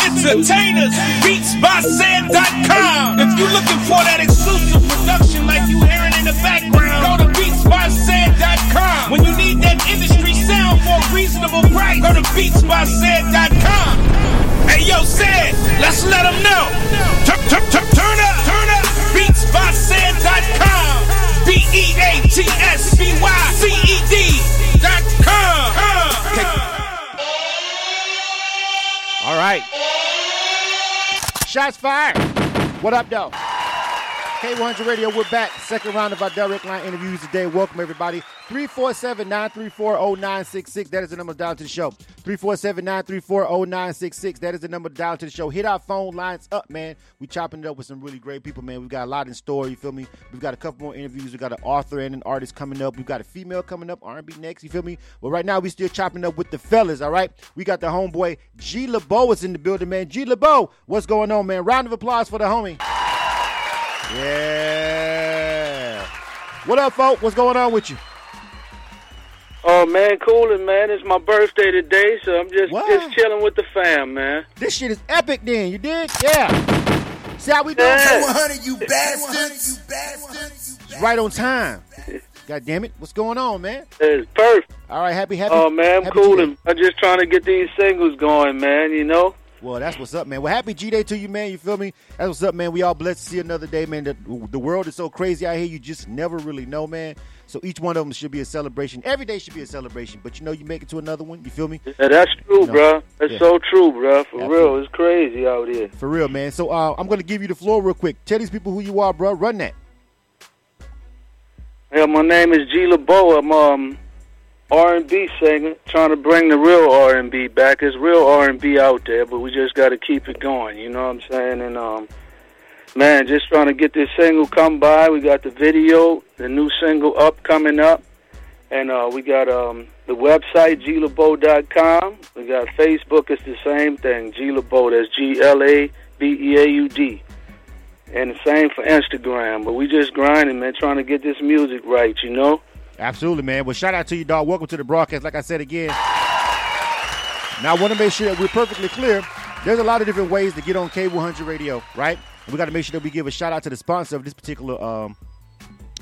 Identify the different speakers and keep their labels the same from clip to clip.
Speaker 1: entertainers. Beats by Sam.com. If you're looking for that exclusive production like you hearing in the background, go to beatsbysam.com. When you need that industry sound for a reasonable price, go to beatsbysam.com. Hey yo, Sam, let's let them know. Turn, turn, turn, turn up, turn up. Beatsbysam.com. B E A
Speaker 2: All right. Shots fired. What up, though? K100 Radio, we're back. Second round of our direct line interviews today. Welcome, everybody. 347 934 0966. That is the number down to the show. 347 934 0966. That is the number down to the show. Hit our phone lines up, man. We chopping it up with some really great people, man. We've got a lot in store, you feel me? We've got a couple more interviews. We've got an author and an artist coming up. We've got a female coming up, R&B next, you feel me? But right now, we still chopping up with the fellas, all right? We got the homeboy G LaBeaud is in the building, man. G LaBeaud, what's going on, man? Round of applause for the homie. Yeah. What up, folk? What's going on with you?
Speaker 3: Oh man, coolin', man. It's my birthday today, so I'm just
Speaker 2: What?
Speaker 3: just chilling with the fam, man.
Speaker 2: This shit is epic, then. You did, Yeah. See how we doing?
Speaker 3: Yeah.
Speaker 4: 100, you bastards. You bastards.
Speaker 2: It's right on time. God damn it. What's going on, man?
Speaker 3: It's perfect.
Speaker 2: All right, happy, happy.
Speaker 3: Oh man, I'm
Speaker 2: happy
Speaker 3: coolin'.
Speaker 2: G-Day.
Speaker 3: I'm just trying to get these singles going, man. You know.
Speaker 2: Well, that's what's up, man. Well, happy G Day to you, man. You feel me? That's what's up, man. We all blessed to see another day, man. The, the world is so crazy out here, you just never really know, man. So each one of them should be a celebration. Every day should be a celebration. But you know, you make it to another one. You feel me?
Speaker 3: Yeah, that's true,
Speaker 2: No.
Speaker 3: bruh. That's
Speaker 2: Yeah.
Speaker 3: so true, bro. For
Speaker 2: Absolutely.
Speaker 3: real, it's crazy out here.
Speaker 2: For real, man. So uh, I'm gonna give you the floor real quick. Tell these people who you are, bro. Run that.
Speaker 3: Yeah, my name is G LaBeaud. I'm um R&B singer, trying to bring the real R&B back. There's real R&B out there, but we just got to keep it going. You know what I'm saying? And um, man, just trying to get this single come by. We got the video, the new single up coming up, and uh, we got um the website glabeaud.com. We got Facebook. It's the same thing, G LaBeaud. That's G L A B E A U D. And the same for Instagram. But we just grinding, man, trying to get this music right, you know?
Speaker 2: Absolutely, man. Well, shout out to you, dog. Welcome to the broadcast. Like I said again. Now, I want to make sure that we're perfectly clear. There's a lot of different ways to get on K100 Radio, right? And we got to make sure that we give a shout out to the sponsor of this particular um,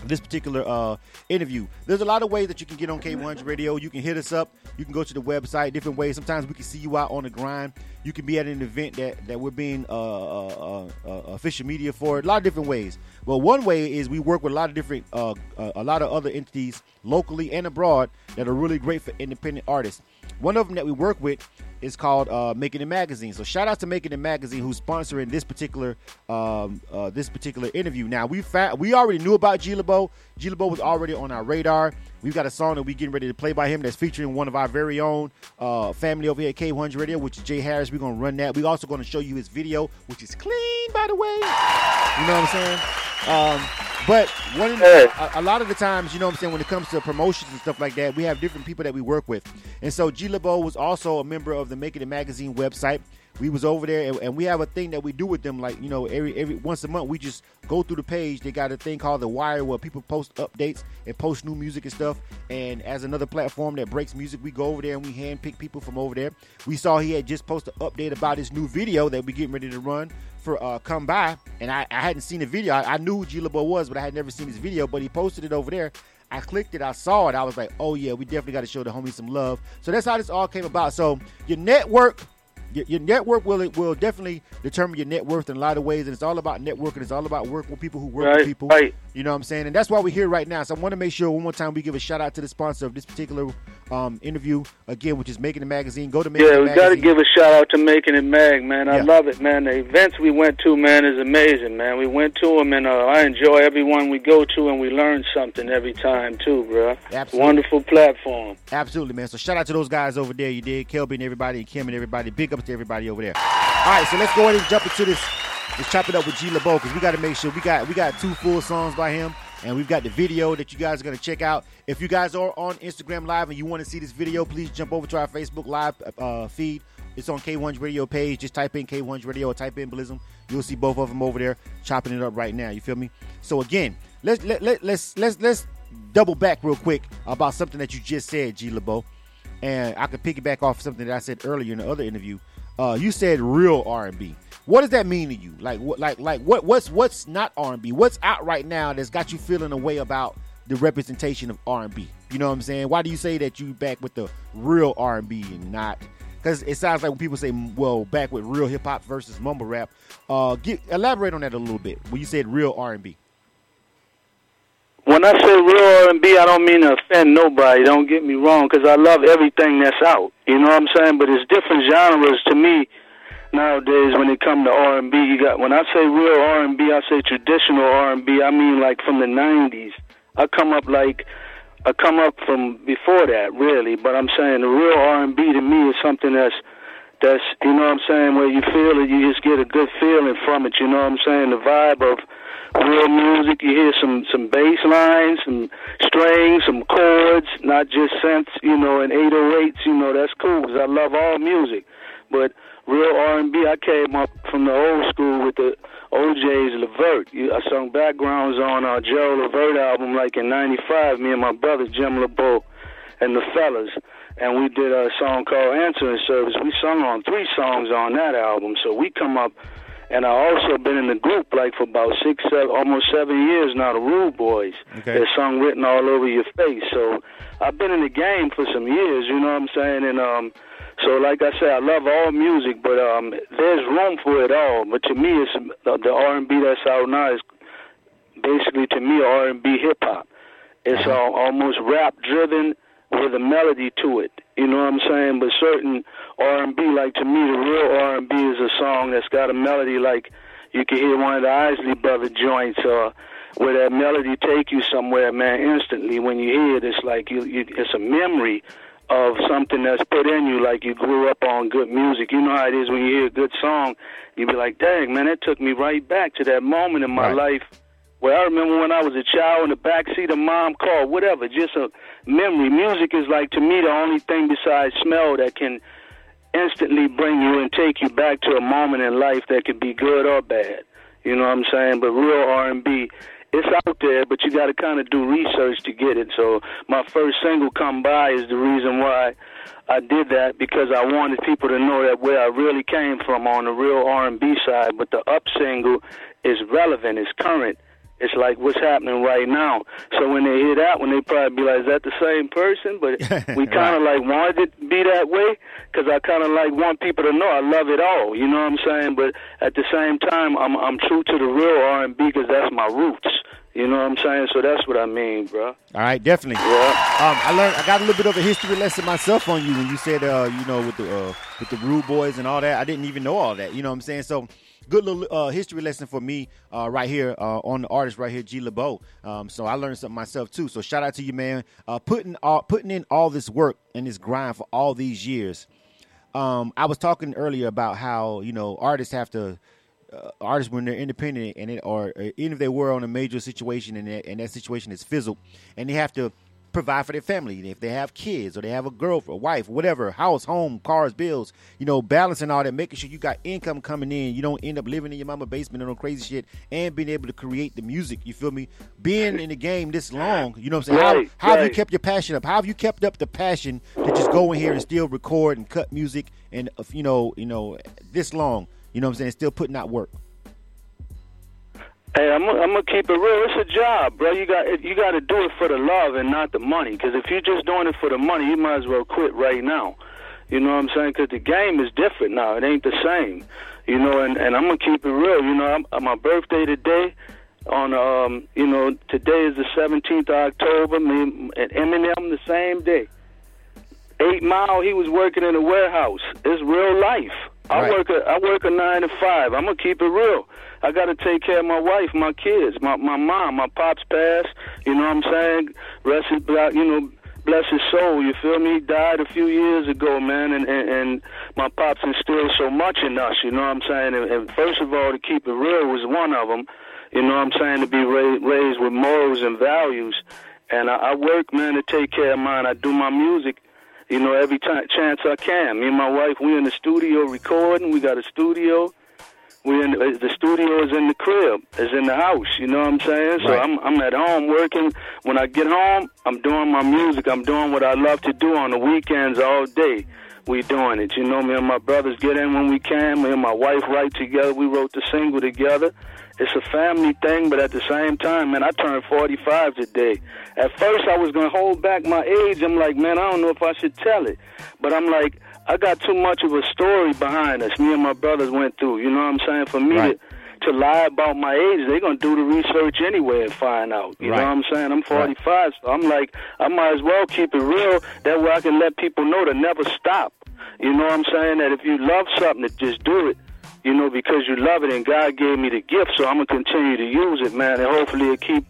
Speaker 2: this particular uh, interview. There's a lot of ways that you can get on K100 Radio. You can hit us up. You can go to the website. Different ways. Sometimes we can see you out on the grind. You can be at an event that, that we're being uh, uh, uh, uh, official media for. A lot of different ways. But one way is we work with a lot of different, uh, a lot of other entities locally and abroad that are really great for independent artists. One of them that we work with is called uh, Making It Magazine. So shout out to Making It Magazine who's sponsoring this particular um, uh, this particular interview. Now we fa- we already knew about G LaBeaud. G LaBeaud was already on our radar. We've got a song that we're getting ready to play by him that's featuring one of our very own uh, family over here at K100 Radio, which is Jay Harris. We're gonna run that. We're also gonna show you his video, which is clean, by the way. You know what I'm saying? Um, but one the, a, a lot of the times, you know what I'm saying, when it comes to promotions and stuff like that, we have different people that we work with. And so G LaBeaud was also a member of the Making It Magazine website. We was over there and, and we have a thing that we do with them like, you know, every every once a month we just go through the page. They got a thing called the wire where people post updates and post new music and stuff. And as another platform that breaks music, we go over there and we handpick people from over there. We saw he had just posted an update about his new video that we getting ready to run for uh, come by, and I, I hadn't seen the video. I, I knew who G LaBeaud was, but I had never seen his video. But he posted it over there. I clicked it, I saw it. I was like, oh yeah, we definitely got to show the homie some love. So that's how this all came about. So your network. Your, your network will will definitely determine your net worth in a lot of ways, and it's all about networking. It's all about working with people who work with people.
Speaker 3: right.
Speaker 2: You know what I'm saying? And that's why we're here right now. So I want to make sure one more time we give a shout out to the sponsor of this particular um, interview, again, which is Making It Magazine. Go to Making
Speaker 3: Yeah,
Speaker 2: the
Speaker 3: we got to give a shout out to Making It Mag, man. I
Speaker 2: Yeah.
Speaker 3: love it, man. The events we went to, man, is amazing, man. We went to them, and uh, I enjoy every one we go to, and we learn something every time, too, bro.
Speaker 2: Absolutely.
Speaker 3: Wonderful platform.
Speaker 2: Absolutely, man. So shout out to those guys over there. You did Kelby and everybody, and Kim and everybody. Big ups to everybody over there. All right, so let's go ahead and jump into this. Let's chop it up with G LaBeaud because we got to make sure we got we got two full songs by him, and we've got the video that you guys are gonna check out. If you guys are on Instagram Live and you want to see this video, please jump over to our Facebook Live uh, feed. It's on K1's radio page. Just type in K1's radio or type in Blizzum. You'll see both of them over there chopping it up right now. You feel me? So again, let's let, let let's let's let's double back real quick about something that you just said, G LaBeaud and I could piggyback off something that I said earlier in the other interview. Uh, you said real R and B. What does that mean to you? Like what? Like like what? What's what's not R and B? What's out right now that's got you feeling a way about the representation of R and B? You know what I'm saying? Why do you say that you back with the real R and B and not? Because it sounds like when people say, "Well, back with real hip hop versus mumble rap," uh, get, elaborate on that a little bit. When you said real R and B.
Speaker 3: When I say real R&B, I don't mean to offend nobody. Don't get me wrong, because I love everything that's out. You know what I'm saying? But it's different genres to me nowadays when it come to R&B. You got when I say real R&B, I say traditional R&B. I mean like from the '90s. I come up like I come up from before that, really. But I'm saying the real R&B to me is something that's that's you know what I'm saying where you feel it, you just get a good feeling from it. You know what I'm saying? The vibe of real music. You hear some some bass lines, some strings, some chords, not just synths. You know, and 808s. You know, that's cool because I love all music. But real R&B, I came up from the old school with the O'Jays Levert. I sung backgrounds on uh, Joe Levert album like in '95. Me and my brother Jim LaBeaud and the fellas. And we did a song called Answering Service. We sung on three songs on that album. So we come up and I also been in the group like for about six, seven, almost seven years now. The Rude Boys.
Speaker 2: Okay.
Speaker 3: There's song written all over your face. So I've been in the game for some years. You know what I'm saying? And um, so like I said, I love all music, but um, there's room for it all. But to me, it's the, the R&B that's out now is basically to me R&B hip hop. It's uh, almost rap driven with a melody to it. You know what I'm saying? But certain R&B, like to me, the real R&B is a song that's got a melody like you can hear one of the Isley Brother joints, or uh, where that melody take you somewhere, man. Instantly, when you hear it, it's like you, you it's a memory of something that's put in you, like you grew up on good music. You know how it is when you hear a good song, you be like, "Dang, man, that took me right back to that moment in my
Speaker 2: Right.
Speaker 3: life." Where I remember when I was a child in the back seat of mom car, whatever, just a memory. Music is like to me the only thing besides smell that can instantly bring you and take you back to a moment in life that could be good or bad. You know what I'm saying? But real R&B, it's out there, but you got to kind of do research to get it. So my first single, "Come By," is the reason why I did that because I wanted people to know that where I really came from on the real R&B side. But the up single is relevant, it's current. It's like what's happening right now. So when they hear that, when they probably be like, "Is that the same person?" But we kind of like wanted it to be that way because I kind of like want people to know I love it all. You know what I'm saying? But at the same time, I'm I'm true to the real R&B because that's my roots. You know what I'm saying? So that's what I mean, bro.
Speaker 2: All right, definitely.
Speaker 3: Yeah.
Speaker 2: Um, I learned. I got a little bit of a history lesson myself on you when you said, uh, you know, with the uh, with the Rude Boys and all that. I didn't even know all that. You know what I'm saying? So, good little uh, history lesson for me uh, right here uh, on the artist right here, G LaBeaud. Um, so I learned something myself too. So shout out to you, man. Uh, putting all, putting in all this work and this grind for all these years. Um, I was talking earlier about how you know artists have to uh, artists when they're independent and it, or uh, even if they were on a major situation and that, and that situation is fizzled and they have to provide for their family if they have kids or they have a girlfriend, a wife, whatever, house, home, cars, bills, you know, balancing all that, making sure you got income coming in, you don't end up living in your mama basement and no crazy shit, and being able to create the music. You feel me? Being in the game this long, you know what I'm saying?
Speaker 3: Right,
Speaker 2: how, how have you kept your passion up? How have you kept up the passion to just go in here and still record and cut music and uh, you know, you know, this long? You know what I'm saying? Still putting out work.
Speaker 3: Hey, I'm I'm gonna keep it real. It's a job, bro. You got you got to do it for the love and not the money. Because if you're just doing it for the money, you might as well quit right now. You know what I'm saying? Because the game is different now. It ain't the same. You know, and and I'm gonna keep it real. You know, I'm, my birthday today. On um, you know, today is the 17th of October. Me and Eminem the same day. Eight Mile, he was working in a warehouse. It's real life. I
Speaker 2: Right.
Speaker 3: work a I work a nine to five. I'm gonna keep it real. I gotta take care of my wife, my kids, my my mom, my pops passed. You know what I'm saying? Rest his you know, bless his soul. You feel me? He died a few years ago, man, and and, and my pops instilled so much in us. You know what I'm saying? And, and first of all, to keep it real was one of them. You know what I'm saying? To be ra- raised with morals and values. And I, I work, man, to take care of mine. I do my music you know, every time chance I can. Me and my wife, we in the studio recording. We got a studio. We in the, the studio is in the crib, is in the house. You know what I'm saying? So
Speaker 2: Right.
Speaker 3: I'm I'm at home working. When I get home, I'm doing my music. I'm doing what I love to do on the weekends all day. we doing it. You know, me and my brothers get in when we can. Me and my wife write together. We wrote the single together. It's a family thing, but at the same time, man, I turned 45 today. At first, I was gonna hold back my age. I'm like, man, I don't know if I should tell it, but I'm like, I got too much of a story behind us. Me and my brothers went through. You know what I'm saying? For me
Speaker 2: Right.
Speaker 3: to, to lie about my age, they're gonna do the research anyway and find out. You
Speaker 2: Right.
Speaker 3: know what I'm saying? I'm 45, so I'm like, I might as well keep it real. That way, I can let people know to never stop. You know what I'm saying? That if you love something, to just do it. You know, because you love it, and God gave me the gift, so I'm gonna continue to use it, man, and hopefully it keep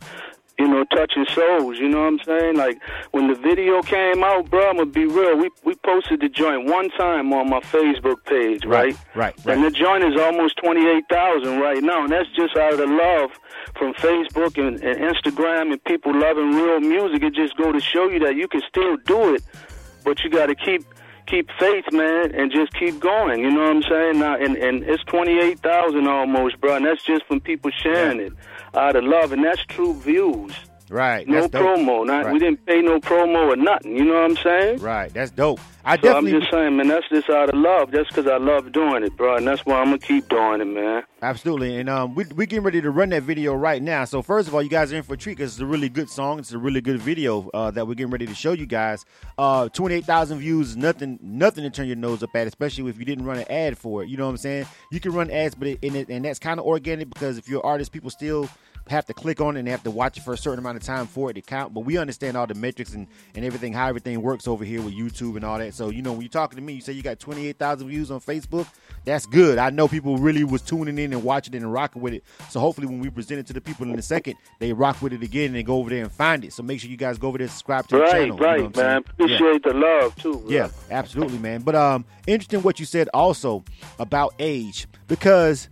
Speaker 3: you know, touching souls. You know what I'm saying? Like when the video came out, bro, I'm gonna be real. We we posted the joint one time on my Facebook page, right?
Speaker 2: Right, right,
Speaker 3: And the joint is almost twenty eight thousand right now, and that's just out of the love from Facebook and, and Instagram and people loving real music. It just go to show you that you can still do it, but you got to keep keep faith, man, and just keep going. You know what I'm saying? Now, and and it's twenty eight thousand almost, bro, and that's just from people sharing it out of love, and that's true views.
Speaker 2: Right.
Speaker 3: No promo. Not
Speaker 2: Right.
Speaker 3: we didn't pay no promo or nothing. You know what I'm saying?
Speaker 2: Right. That's dope. I
Speaker 3: So
Speaker 2: definitely
Speaker 3: I'm just saying, man, that's just out of love. That's because I love doing it, bro, and that's why I'm gonna keep doing it, man.
Speaker 2: Absolutely, and um, we we getting ready to run that video right now. So first of all, you guys are in for a treat because it's a really good song. It's a really good video uh, that we're getting ready to show you guys. Uh, twenty eight thousand views nothing, nothing to turn your nose up at, especially if you didn't run an ad for it. You know what I'm saying? You can run ads, but it, and, it, and that's kind of organic because if you're an artist, people still have to click on it and have to watch it for a certain amount of time for it to count. But we understand all the metrics and, and everything, how everything works over here with YouTube and all that. So you know, when you're talking to me, you say you got twenty eight thousand views on Facebook. That's good. I know people really was tuning in and watching it and rocking with it. So hopefully, when we present it to the people in a second, they rock with it again and go over there and find it. So make sure you guys go over there and subscribe to the
Speaker 3: Right,
Speaker 2: channel. you know
Speaker 3: right, man.
Speaker 2: saying? Yeah.
Speaker 3: Appreciate the love too. Bro.
Speaker 2: Yeah, absolutely, man. But um, interesting what you said also about age because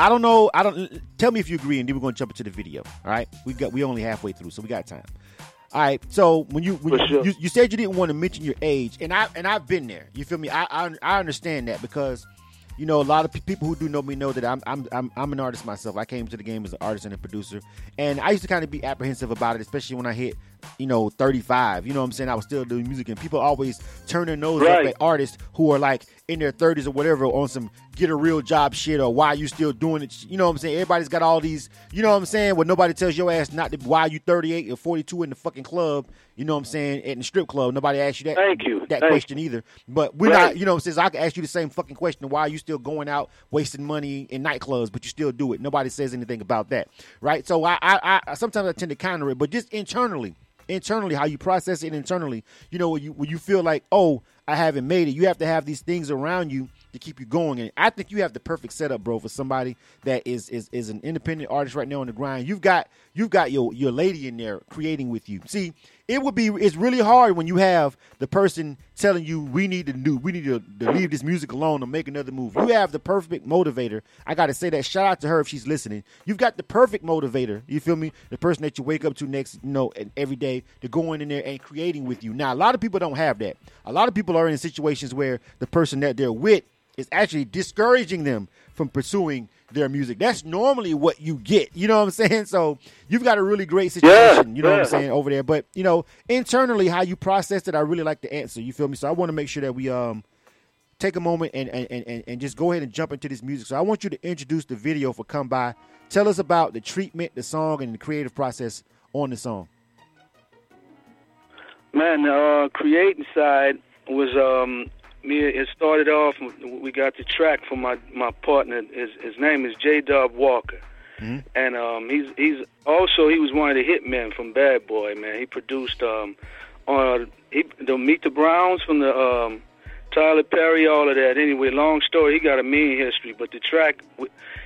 Speaker 2: I don't know. I don't tell me if you agree, and then we're gonna jump into the video. All right, we got we only halfway through, so we got time. All right, so when you when you,
Speaker 3: sure.
Speaker 2: you you said you didn't want to mention your age, and I and I've been there. You feel me? I I, I understand that because you know a lot of pe- people who do know me know that I'm I'm I'm I'm an artist myself. I came to the game as an artist and a producer, and I used to kind of be apprehensive about it, especially when I hit you know 35. You know what I'm saying? I was still doing music, and people always turn their nose
Speaker 3: Right.
Speaker 2: up at artists who are like in their 30s or whatever on some get a real job shit or why you still doing it. You know what I'm saying? Everybody's got all these, you know what I'm saying? Where nobody tells your ass not to, why you 38 or 42 in the fucking club. You know what I'm saying? At the strip club, nobody asks you that.
Speaker 3: Thank you.
Speaker 2: That
Speaker 3: Thank
Speaker 2: question either. But we're
Speaker 3: Right.
Speaker 2: not, you know what I'm saying? So I can ask you the same fucking question. Why are you still going out wasting money in nightclubs, but you still do it? Nobody says anything about that, right? So I, I, I sometimes I tend to counter it, but just internally internally, how you process it internally. You know, when you when you feel like, oh, I haven't made it, you have to have these things around you to keep you going. And I think you have the perfect setup, bro, for somebody that is is is an independent artist right now on the grind. You've got you've got your your lady in there creating with you. See, it would be it's really hard when you have the person telling you we need to do we need to, to leave this music alone and make another move. You have the perfect motivator. I got to say that. Shout out to her if she's listening. You've got the perfect motivator. You feel me? The person that you wake up to next, you know, and every day to going in there and creating with you. Now, a lot of people don't have that. A lot of people are in situations where the person that they're with is actually discouraging them from pursuing their music. That's normally what you get. You know what I'm saying? So you've got a really great situation. you know what I'm saying over there. But you know, internally, how you process it, I really like the answer. You feel me? So I want to make sure that we um take a moment and, and, and, and just go ahead and jump into this music. So I want you to introduce the video for Come By. Tell us about the treatment, the song, and the creative process on the song.
Speaker 3: Man, the uh, creating side was um me. It started off. We got the track from my my partner. His his name is J Dub Walker, and um he's he's also he was one of the hitmen from Bad Boy. Man, he produced um on he the Meet the Browns from the um Tyler Perry, all of that. Anyway, long story. He got a mean history, but the track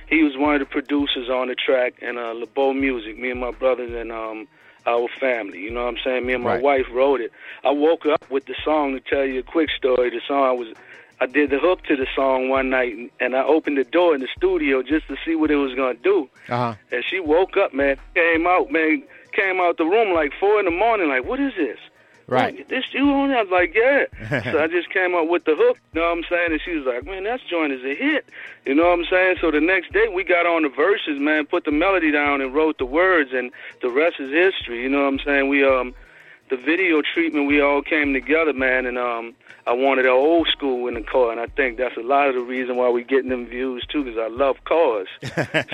Speaker 3: he was one of the producers on the track and uh LaBeaud Music. Me and my brothers and um our family. You know what I'm saying? Me and my
Speaker 2: Right.
Speaker 3: wife wrote it. I woke up with the song to tell you a quick story. The song I was I did the hook to the song one night and, and I opened the door in the studio just to see what it was gonna do.
Speaker 2: Uh huh.
Speaker 3: And she woke up, man, came out, man, came out the room like four in the morning, like, what is this?
Speaker 2: Right.
Speaker 3: Like, this you on? I was like, yeah. so I just came up with the hook, you know what I'm saying? And she was like, man, that joint is a hit. You know what I'm saying? So the next day we got on the verses, man, put the melody down and wrote the words, and the rest is history. You know what I'm saying? We um the video treatment, we all came together, man, and um, I wanted an old school in the car, and I think that's a lot of the reason why we getting them views too, because I love cars.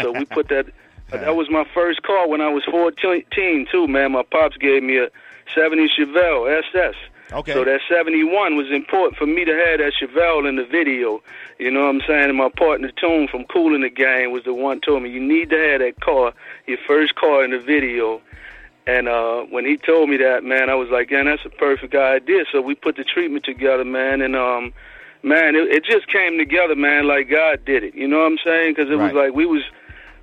Speaker 3: so we put that. That was my first car when I was 14 too, man. My pops gave me a 70 Chevelle SS.
Speaker 2: Okay.
Speaker 3: So that 71 was important for me to have that Chevelle in the video. You know what I'm saying? And my partner Tune from Kool and the Gang was the one told me you need to have that car, your first car in the video. And uh when he told me that, man, I was like, yeah, that's a perfect idea. So we put the treatment together, man, and um man, it, it just came together, man, like God did it. You know what I'm saying? Because it
Speaker 2: Right.
Speaker 3: was like we was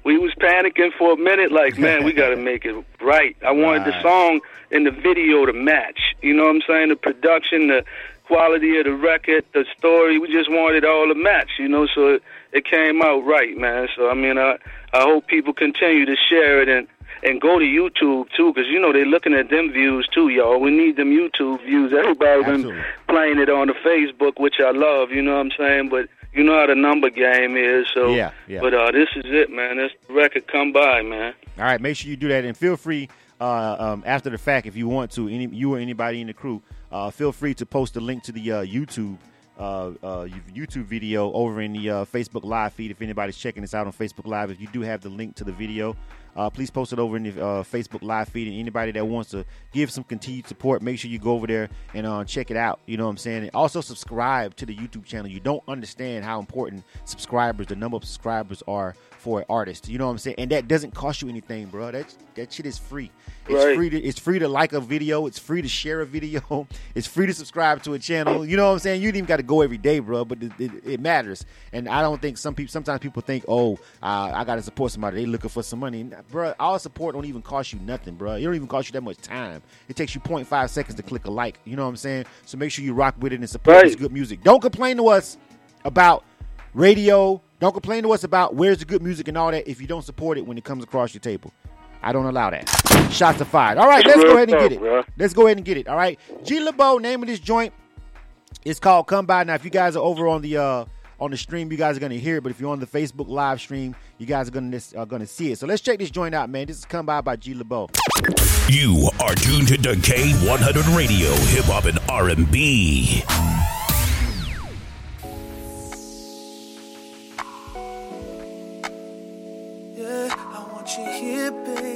Speaker 3: we was panicking for a minute, like, man, we got to make it right. I wanted the song and the video to match. You know what I'm saying? The production, the quality of the record, the story. We just wanted all to match. You know, so it, it came out right, man. So I mean, I I hope people continue to share it and and go to YouTube too, because you know they're looking at them views too, y'all. We need them YouTube views. Everybody
Speaker 2: Absolutely.
Speaker 3: been playing it on the Facebook, which I love. You know what I'm saying? But you know how the number game is. So
Speaker 2: Yeah, yeah.
Speaker 3: But uh, this is it, man. This record come by, man.
Speaker 2: All right, make sure you do that, and feel free uh, um, after the fact if you want to. Any you or anybody in the crew, uh, feel free to post a link to the uh, YouTube uh, uh, YouTube video over in the uh, Facebook Live feed. If anybody's checking this out on Facebook Live, if you do have the link to the video, uh, please post it over in the uh, Facebook Live feed. And anybody that wants to give some continued support, make sure you go over there and uh, check it out. You know what I'm saying? And also subscribe to the YouTube channel. You don't understand how important subscribers, the number of subscribers are for an artist. You know what I'm saying? And that doesn't cost you anything, bro. That that shit is free. It's
Speaker 3: Right.
Speaker 2: free to it's free to like a video. It's free to share a video. It's free to subscribe to a channel. You know what I'm saying? You ain't even got to go every day, bro. But it, it, it matters. And I don't think some people. Sometimes people think, oh, uh, I got to support somebody. They looking for some money, bro. All support don't even cost you nothing, bro. It don't even cost you that much time. It takes you 0.5 seconds to click a like. You know what I'm saying? So make sure you rock with it and support
Speaker 3: Right.
Speaker 2: this good music. Don't complain to us about radio. Don't complain to us about where's the good music and all that if you don't support it when it comes across your table. I don't allow that. Shots are fired. All right, let's go ahead and get it. Let's go ahead and get it. All right. G LaBeaud, name of this joint is called Come By. Now, if you guys are over on the uh on the stream, you guys are gonna hear it. But if you're on the Facebook live stream, you guys are gonna are gonna see it. So let's check this joint out, man. This is Come By by G LaBeaud.
Speaker 5: You are tuned into K100 Radio, Hip Hop and R&B.
Speaker 4: Yeah, you here,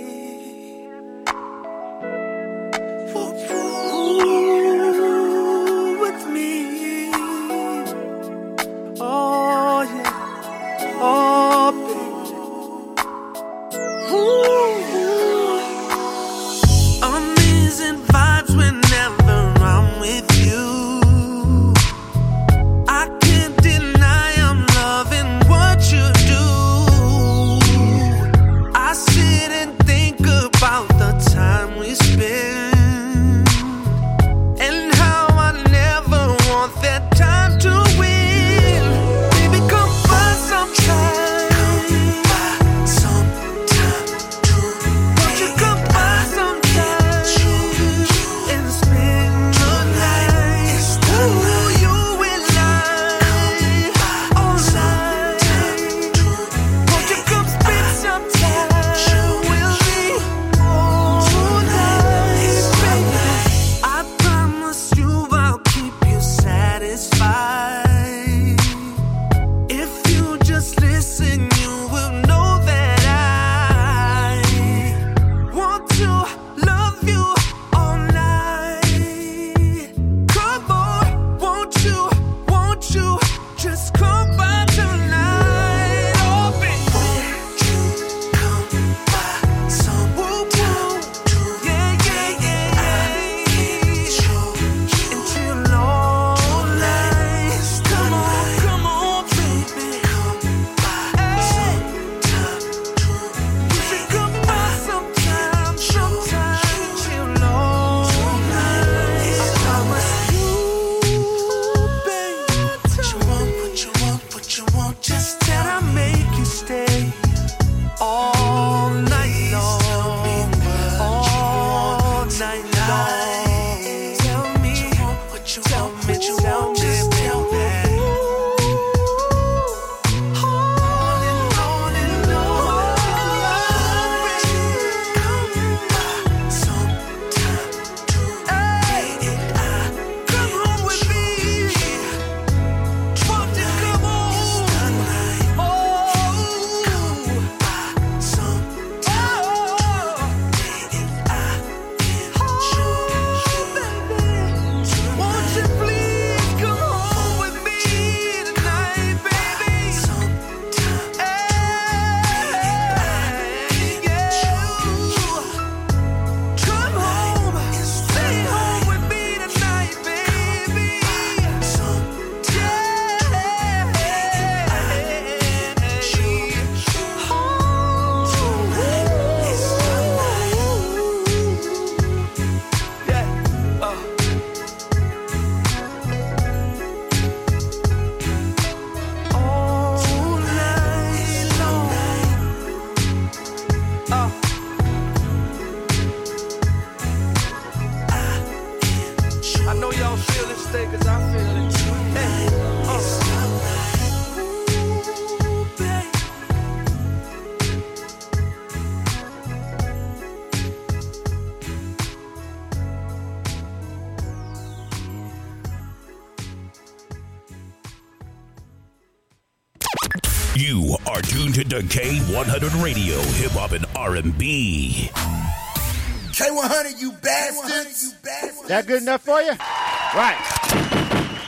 Speaker 2: That good enough for you? Right.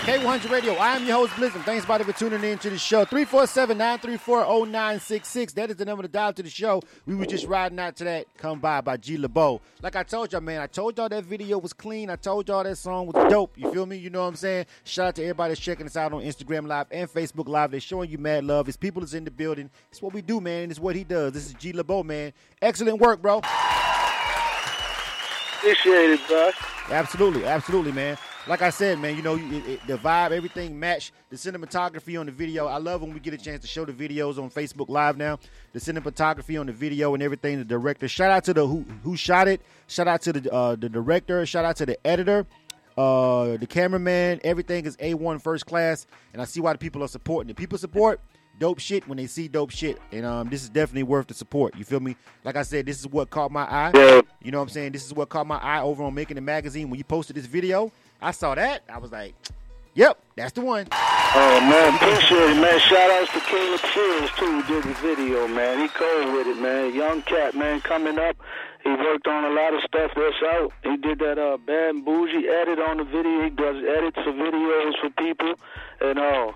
Speaker 2: K100 Radio. I am your host, Blizzard. Thanks, buddy, for tuning in to the show. 347-934-0966. That is the number to dial to the show. We were just riding out to that Come By by G LaBeaud. Like I told y'all, man, I told y'all that video was clean. I told y'all that song was dope. You feel me? You know what I'm saying? Shout out to everybody that's checking us out on Instagram Live and Facebook Live. They're showing you mad love. It's people that's in the building. It's what we do, man. It's what he does. This is G LaBeaud, man. Excellent work, bro.
Speaker 3: Appreciate it, bro.
Speaker 2: Absolutely, absolutely, man. Like I said, man, you know, it, it, the vibe, everything matched. The cinematography on the video. I love when we get a chance to show the videos on Facebook Live now. The cinematography on the video and everything. The director. Shout out to the who who shot it. Shout out to the uh, the director. Shout out to the editor. Uh, the cameraman. Everything is a one first class, and I see why the people are supporting it. People support dope shit when they see dope shit, and um, this is definitely worth the support. You feel me? Like I said, this is what caught my eye.
Speaker 3: Yeah.
Speaker 2: You know what I'm saying? This is what caught my eye over on Making It Magazine. When you posted this video, I saw that. I was like, yep, that's the one.
Speaker 3: Oh man, appreciate it, man. Shout outs to Caleb Shields too, who did the video, man. He cold with it, man. Young cat, man, coming up. He worked on a lot of stuff that's out. He did that uh bad and bougie edit on the video. He does edits for videos for people and all.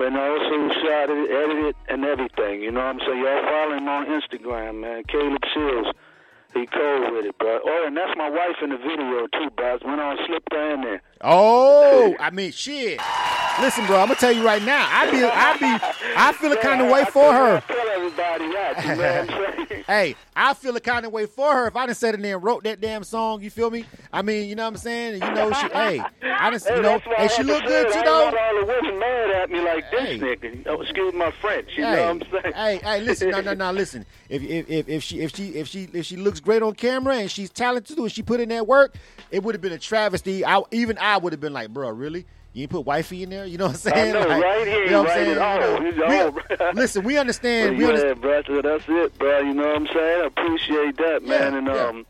Speaker 3: But also shot it, edited, and everything. You know what I'm saying? Y'all follow him on Instagram, man. Caleb Seals. He cold with it, bro. Oh, and that's my wife in the video too, bro. When I slipped her in there.
Speaker 2: Oh, I mean, shit. Listen, bro, I'm gonna tell you right now. I be, I be, I feel a kind of way for her.
Speaker 3: Tell everybody that. You know what I'm saying?
Speaker 2: Hey, I feel a kind of way for her if I done sat in there and wrote that damn song. You feel me? I mean, you know what I'm saying? You know, she, hey, I done,
Speaker 3: Hey,
Speaker 2: you know,
Speaker 3: why
Speaker 2: she look good too. Though.
Speaker 3: all the women mad at me like this
Speaker 2: Hey.
Speaker 3: nigga. Oh, excuse my French. You
Speaker 2: hey,
Speaker 3: know what I'm saying?
Speaker 2: hey, hey, listen, no, no, no, listen. If, if if if she if she if she if she looks great on camera and she's talented and she put in that work, it would have been a travesty. I, even I would have been like, bro, really? You ain't put wifey in there? You know what I'm saying?
Speaker 3: know,
Speaker 2: Like,
Speaker 3: right? He
Speaker 2: you know what I'm saying?
Speaker 3: all.
Speaker 2: You know,
Speaker 3: He's
Speaker 2: we-
Speaker 3: all-
Speaker 2: listen, we understand. We
Speaker 3: yeah,
Speaker 2: understand.
Speaker 3: bro, that's it, bro. You know what I'm saying? I appreciate that, man.
Speaker 2: Yeah,
Speaker 3: and
Speaker 2: yeah.
Speaker 3: um,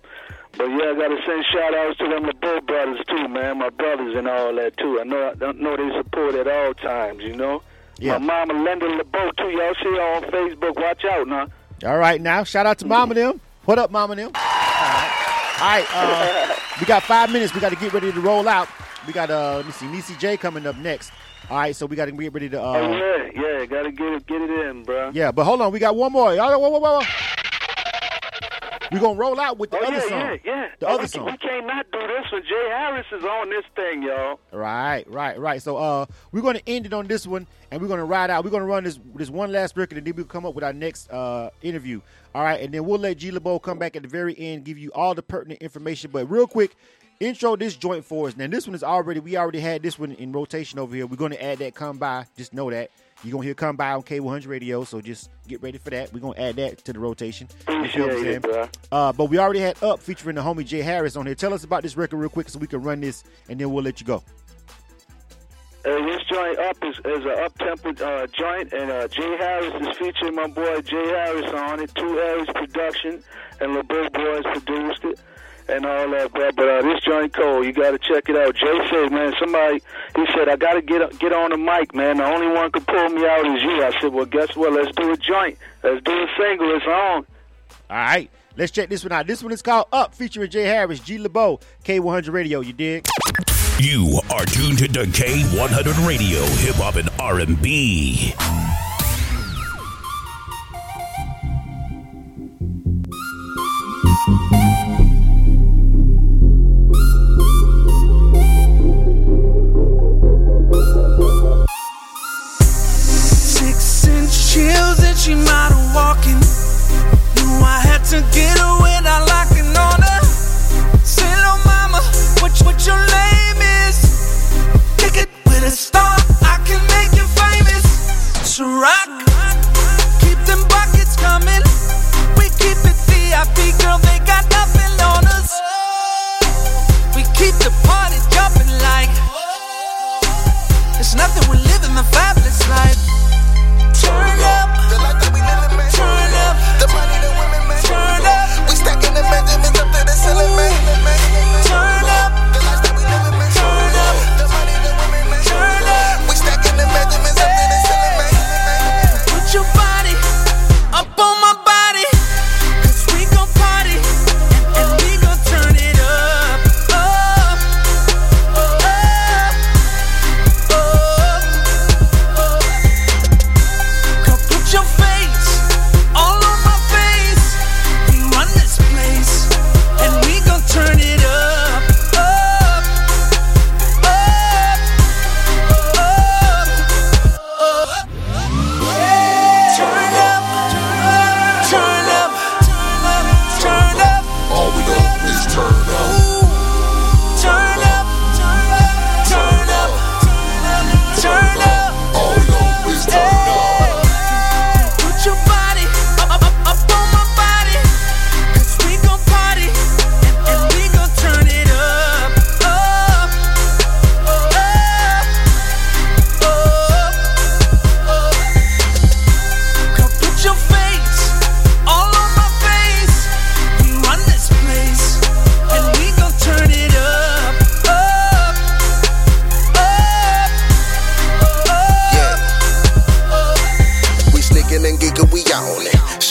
Speaker 3: but yeah, I gotta send shout outs to them LaBeaud brothers too, man. My brothers and all that too. I know, I know they support at all times. You know.
Speaker 2: Yeah.
Speaker 3: My mama Linda LaBeaud too. Y'all see her on Facebook. Watch out now.
Speaker 2: All right, now shout out to Mama them. What up, Mama them? All right, All right uh, we got five minutes. We got to get ready to roll out. We got uh, let me see, Nisi J coming up next. All right, so we got to get ready to.
Speaker 3: Oh
Speaker 2: Uh,
Speaker 3: yeah, yeah. Gotta get it, get it in, bro.
Speaker 2: yeah, but hold on, we got one more. Y'all, whoa, whoa, whoa. We gonna roll out with the
Speaker 3: Oh
Speaker 2: other
Speaker 3: yeah,
Speaker 2: song.
Speaker 3: yeah, yeah.
Speaker 2: The other
Speaker 3: we,
Speaker 2: song.
Speaker 3: We can't not do this one. Jay Harris is on this thing, y'all.
Speaker 2: Right, right, right. So uh we're gonna end it on this one and we're gonna ride out. We're gonna run this this one last record and then we'll come up with our next uh interview. All right, and then we'll let G LaBeaud come back at the very end, give you all the pertinent information. But real quick, intro this joint for us. Now this one is already we already had this one in rotation over here. We're gonna add that come by. Just know that. You're gonna hear come by on K100 radio, so just get ready for that. We're gonna add that to the rotation. You feel what I'm
Speaker 3: it,
Speaker 2: saying? Uh, but we already had up featuring the homie Jay Harris on here. Tell us about this record real quick so we can run this and then we'll let you go.
Speaker 3: Uh, this joint up is, is a up tempo uh, joint, and uh, Jay Harris is featuring my boy Jay Harris on it. Two Harris production, and LaBeaud Boys produced it, and all that. But, but uh, this joint cold, you got to check it out. Jay said, man, somebody he said I got to get get on the mic, man. The only one could pull me out is you. I said, well, guess what? Let's do a joint. Let's do a single. It's on.
Speaker 2: All right, let's check this one out. This one is called Up, featuring Jay Harris, G LaBeaud, K100 Radio. You dig?
Speaker 5: You are tuned to K100 Radio, Hip Hop and R&B.
Speaker 4: She model walking.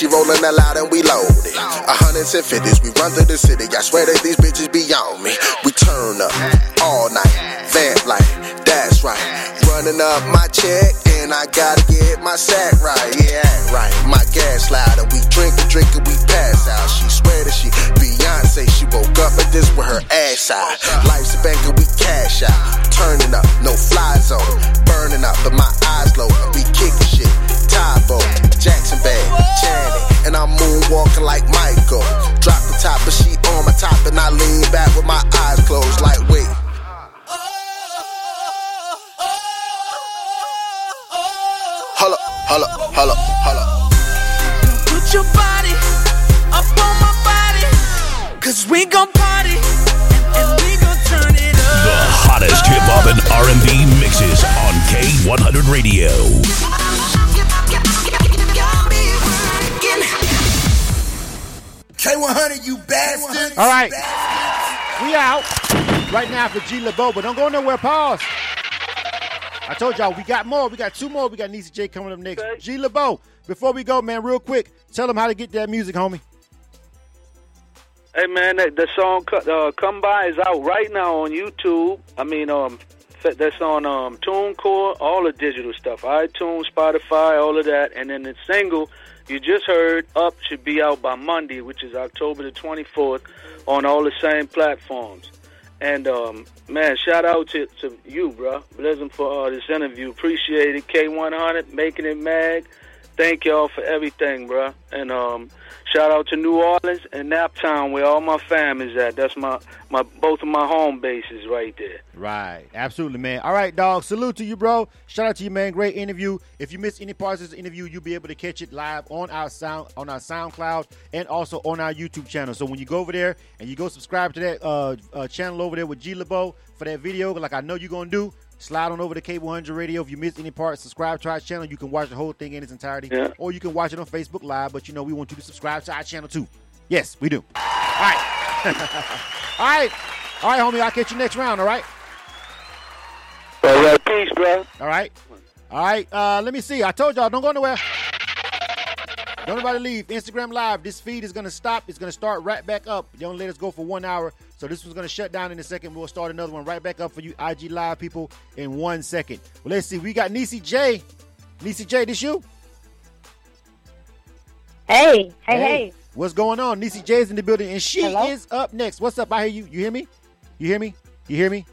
Speaker 6: Hella loud and we loaded. A hundreds and fifties, we run through the city. I swear that these bitches be on me. We turn up all night, vamp like that's right. Running up my check and I gotta get my sack right. Yeah, right. My gas loud and we drink and drink and we pass out. She swear that she Beyonce. She woke up at this with her ass out. Life's a bank and we cash out. Turning up, no fly zone. Burning up, but my eyes low. We kicking shit. Tybo, Jackson bag, Janet, and I'm moonwalking like Michael. Drop the top, but she on my top, and I lean back with my eyes closed, like wait. Holla, holla, holla, holla.
Speaker 4: Put your body up on my body. Cause we gon' party and, and we gon' turn it
Speaker 5: The hottest hip hop and R&B mixes on K100 Radio.
Speaker 7: K100, you bastard.
Speaker 2: All right. We out right now for G LaBeaud, but don't go nowhere. Pause. I told y'all we got more. We got two more. We got Nisi J coming up next. G LaBeaud. Before we go, man, real quick, tell them how to get that music, homie.
Speaker 3: Hey man, that, the song uh, "Come By" is out right now on YouTube. I mean, um, that's on um, TuneCore, all the digital stuff, iTunes, Spotify, all of that, and then the single you just heard "Up" should be out by Monday, which is October the 24th, on all the same platforms. And um, man, shout out to, to you, bro. Blizzard for uh, this interview. Appreciate it. K100 making it mag. Thank y'all for everything, bro. And um, shout out to New Orleans and Naptown, where all my fam is at. That's my my both of my home bases right there.
Speaker 2: Right. Absolutely, man. All right, dog. Salute to you, bro. Shout out to you, man. Great interview. If you missed any parts of this interview, you'll be able to catch it live on our sound on our SoundCloud and also on our YouTube channel. So when you go over there and you go subscribe to that uh, uh, channel over there with G LaBeaud for that video, like I know you're gonna do. Slide on over to K100 Radio. If you missed any parts, subscribe to our channel. You can watch the whole thing in its entirety,
Speaker 3: Yeah.
Speaker 2: or you can watch it on Facebook Live. But you know, we want you to subscribe to our channel too. Yes, we do. All right. all right. All right, homie. I'll catch you next round. All right.
Speaker 3: All right, peace, bro.
Speaker 2: All right. All right. Uh, let me see. I told y'all, don't go nowhere. Don't nobody leave. Instagram Live. This feed is gonna stop. It's gonna start right back up. Don't let us go for one hour, so this was gonna shut down in a second. We'll start another one right back up for you IG Live people in one second. Well, let's see. We got Nisi J. Nisi J, this you?
Speaker 8: Hey, hey, hey.
Speaker 2: What's going on? Nisi J is in the building, and she
Speaker 8: Hello?
Speaker 2: is up next. What's up? I hear you. You hear me? You hear me? You hear me?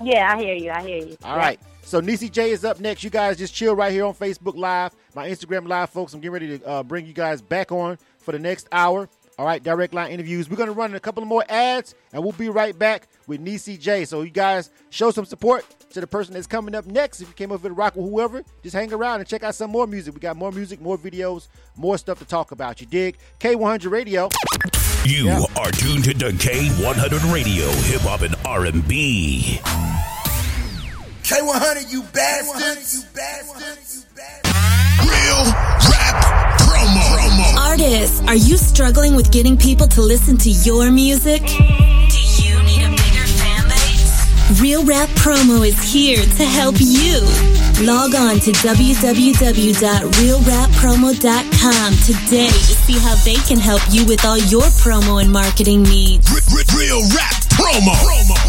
Speaker 8: Yeah, I hear you. I hear you.
Speaker 2: All right. So Nisi J is up next. You guys just chill right here on Facebook Live, my Instagram Live, folks. I'm getting ready to uh, bring you guys back on for the next hour. All right, direct line interviews. We're gonna run a couple more ads, and we'll be right back with Nisi J. So you guys show some support to the person that's coming up next. If you came over to rock with whoever, just hang around and check out some more music. We got more music, more videos, more stuff to talk about. You dig? K100 Radio.
Speaker 5: You
Speaker 2: Yeah.
Speaker 5: are tuned to K100 Radio, hip hop and R&B.
Speaker 7: K100, you bastard. You bastard. You bastard.
Speaker 5: Real rap promo.
Speaker 9: Artists, are you struggling with getting people to listen to your music? Do you need a bigger fan base? Real Rap Promo is here to help you. Log on to www.realrappromo.com today to see how they can help you with all your promo and marketing needs.
Speaker 5: Real rap Promo. promo.